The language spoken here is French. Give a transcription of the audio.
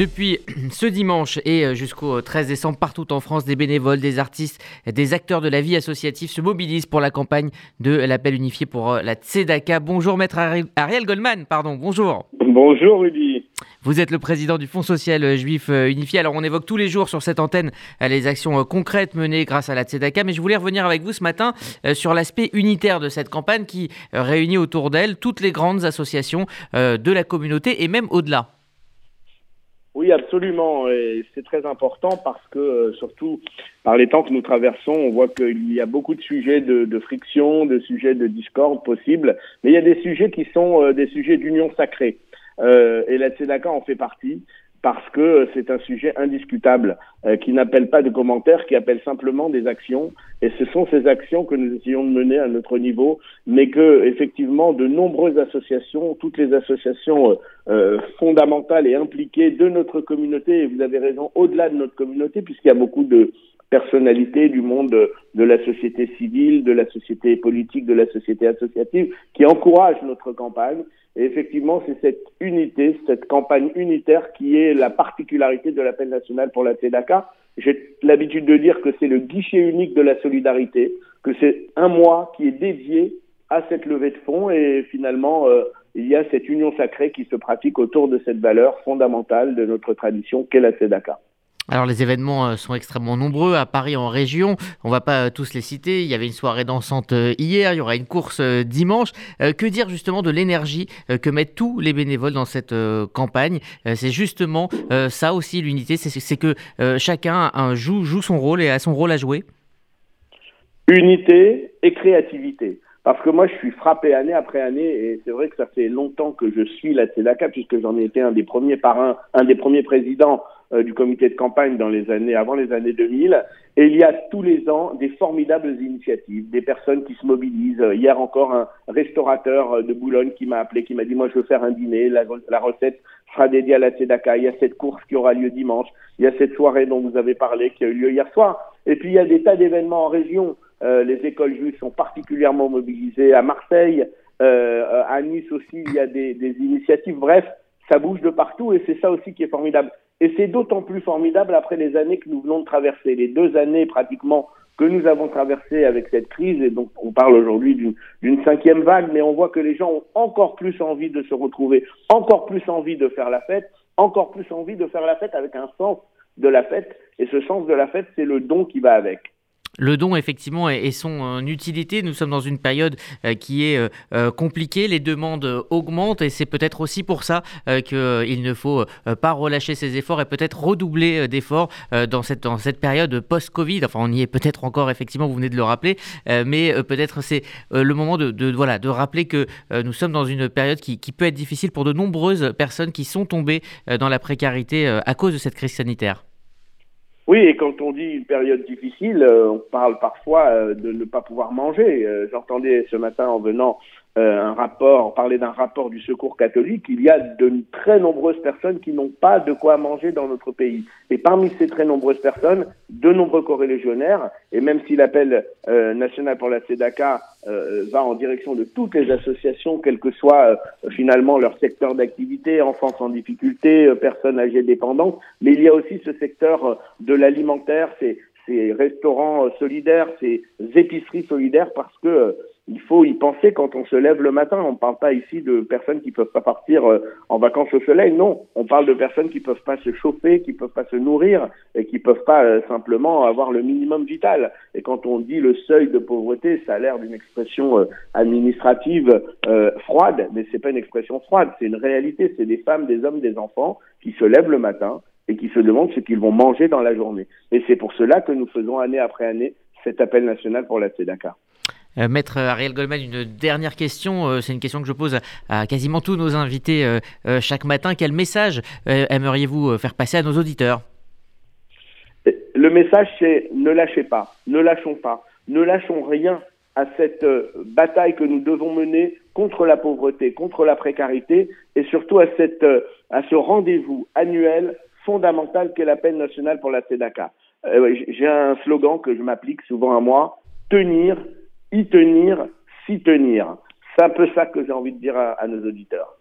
Depuis ce dimanche et jusqu'au 13 décembre, partout en France, des bénévoles, des artistes, des acteurs de la vie associative se mobilisent pour la campagne de l'appel unifié pour la Tzedaka. Bonjour maître Ariel Goldman, pardon, bonjour. Bonjour Rudy. Vous êtes le président du Fonds social juif unifié. Alors on évoque tous les jours sur cette antenne les actions concrètes menées grâce à la Tzedaka, mais je voulais revenir avec vous ce matin sur l'aspect unitaire de cette campagne qui réunit autour d'elle toutes les grandes associations de la communauté et même au-delà. Absolument. Et c'est très important parce que, euh, surtout par les temps que nous traversons, on voit qu'il y a beaucoup de sujets de, de, friction, de sujets de discorde possibles, mais il y a des sujets qui sont euh, des sujets d'union sacrée. Euh, et la Tzedaka en fait partie parce que c'est un sujet indiscutable euh, qui n'appelle pas de commentaires, qui appelle simplement des actions. Et ce sont ces actions que nous essayons de mener à notre niveau, mais que effectivement de nombreuses associations, toutes les associations euh, euh, fondamentales et impliquées de notre communauté, et vous avez raison, au-delà de notre communauté, puisqu'il y a beaucoup de personnalités du monde de la société civile, de la société politique, de la société associative, qui encouragent notre campagne et effectivement, c'est cette unité, cette campagne unitaire qui est la particularité de l'appel national pour la TEDACA. J'ai l'habitude de dire que c'est le guichet unique de la solidarité, que c'est un mois qui est dédié à cette levée de fonds et finalement, euh, il y a cette union sacrée qui se pratique autour de cette valeur fondamentale de notre tradition qu'est la TEDACA. Alors les événements euh, sont extrêmement nombreux à Paris en région. On va pas euh, tous les citer. Il y avait une soirée dansante euh, hier, il y aura une course dimanche. Que dire justement de l'énergie que mettent tous les bénévoles dans cette campagne? C'est justement ça aussi l'unité, c'est que chacun joue, son rôle et a son rôle à jouer. Unité et créativité. Parce que moi, je suis frappé année après année, et c'est vrai que ça fait longtemps que je suis la TEDACA, puisque j'en ai été un des premiers parrains, un des premiers présidents euh, du comité de campagne dans les années avant les années 2000. Et il y a tous les ans des formidables initiatives, des personnes qui se mobilisent. Hier encore, un restaurateur euh, de Boulogne qui m'a appelé, qui m'a dit moi je veux faire un dîner, la, recette sera dédiée à la Tzedaka. Il y a cette course qui aura lieu dimanche. Il y a cette soirée dont vous avez parlé qui a eu lieu hier soir. Et puis il y a des tas d'événements en région. Euh, les écoles juives sont particulièrement mobilisées à Marseille, euh, à Nice aussi. Il y a des, des initiatives. Bref, ça bouge de partout et c'est ça aussi qui est formidable. Et c'est d'autant plus formidable après les années que nous venons de traverser, les deux années pratiquement que nous avons traversées avec cette crise, et donc on parle aujourd'hui d'une cinquième vague, mais on voit que les gens ont encore plus envie de se retrouver, encore plus envie de faire la fête, encore plus envie de faire la fête avec un sens de la fête, et ce sens de la fête, c'est le don qui va avec le don effectivement et son utilité. Nous sommes dans une période euh, qui est euh, euh, compliquée, les demandes augmentent et c'est peut-être aussi pour ça qu'il ne faut pas relâcher ses efforts et peut-être redoubler d'efforts dans cette, dans cette période post-Covid. Enfin, on y est peut-être encore effectivement, vous venez de le rappeler, mais peut-être c'est le moment de, voilà, de rappeler que nous sommes dans une période qui peut être difficile pour de nombreuses personnes qui sont tombées dans la précarité à cause de cette crise sanitaire. Oui, et quand on dit une période difficile, euh, on parle parfois euh, de ne pas pouvoir manger. Euh, j'entendais ce matin en venant euh, un rapport, parler d'un rapport du Secours catholique, il y a de très nombreuses personnes qui n'ont pas de quoi manger dans notre pays. Et parmi ces très nombreuses personnes, de nombreux corélégionnaires, et même si l'appel euh, national pour la SEDACA euh, va en direction de toutes les associations, quel que soit finalement leur secteur d'activité, enfants en difficulté, personnes âgées dépendantes, mais il y a aussi ce secteur de l'alimentaire, ces, ces restaurants solidaires, ces épiceries solidaires, parce que il faut y penser quand on se lève le matin. On ne parle pas ici de personnes qui peuvent pas partir euh, en vacances au soleil. Non, on parle de personnes qui peuvent pas se chauffer, qui peuvent pas se nourrir et qui peuvent pas euh, simplement avoir le minimum vital. Et quand on dit le seuil de pauvreté, ça a l'air d'une expression euh, administrative froide, mais c'est pas une expression froide, c'est une réalité. C'est des femmes, des hommes, des enfants qui se lèvent le matin et qui se demandent ce qu'ils vont manger dans la journée. Et c'est pour cela que nous faisons année après année cet appel national pour la Tzedaka. Euh, Maître Ariel Goldman, une dernière question. Euh, c'est une question que je pose à, quasiment tous nos invités euh, chaque matin. Quel message aimeriez-vous faire passer à nos auditeurs? Le message, c'est ne lâchez pas, ne lâchons pas, ne lâchons rien à cette bataille que nous devons mener contre la pauvreté, contre la précarité et surtout à, cette, à ce rendez-vous annuel fondamental qu'est la peine nationale pour la SEDACA. J'ai un slogan que je m'applique souvent à moi, tenir y tenir, s'y tenir. C'est un peu ça que j'ai envie de dire à nos auditeurs.